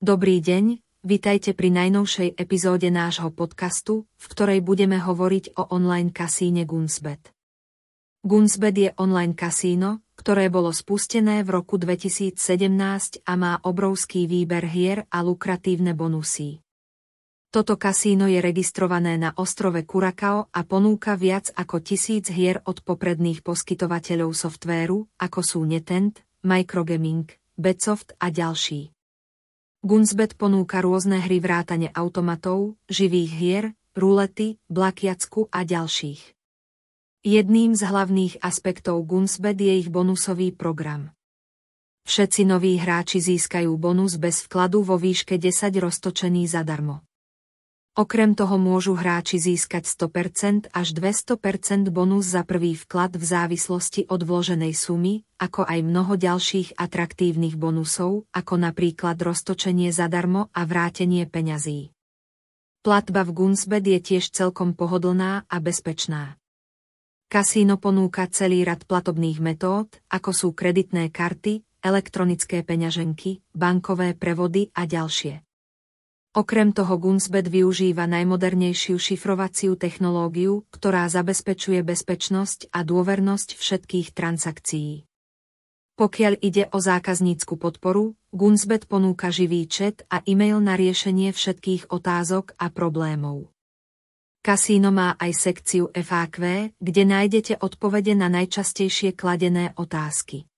Dobrý deň, vitajte pri najnovšej epizóde nášho podcastu, v ktorej budeme hovoriť o online kasíne Gunsbet. Gunsbet je online kasíno, ktoré bolo spustené v roku 2017 a má obrovský výber hier a lukratívne bonusy. Toto kasíno je registrované na ostrove Curacao a ponúka viac ako tisíc hier od popredných poskytovateľov softvéru, ako sú Netent, Microgaming, Betsoft a ďalší. Gunsbet ponúka rôzne hry vrátane automatov, živých hier, rulety, blakiacku a ďalších. Jedným z hlavných aspektov Gunsbet je ich bonusový program. Všetci noví hráči získajú bonus bez vkladu vo výške 10 roztočený zadarmo. Okrem toho môžu hráči získať 100% až 200% bonus za prvý vklad v závislosti od vloženej sumy, ako aj mnoho ďalších atraktívnych bonusov, ako napríklad roztočenie zadarmo a vrátenie peňazí. Platba v Gunsbet je tiež celkom pohodlná a bezpečná. Kasíno ponúka celý rad platobných metód, ako sú kreditné karty, elektronické peňaženky, bankové prevody a ďalšie. Okrem toho Gunsbet využíva najmodernejšiu šifrovaciu technológiu, ktorá zabezpečuje bezpečnosť a dôvernosť všetkých transakcií. Pokiaľ ide o zákaznícku podporu, Gunsbet ponúka živý chat a e-mail na riešenie všetkých otázok a problémov. Kasíno má aj sekciu FAQ, kde nájdete odpovede na najčastejšie kladené otázky.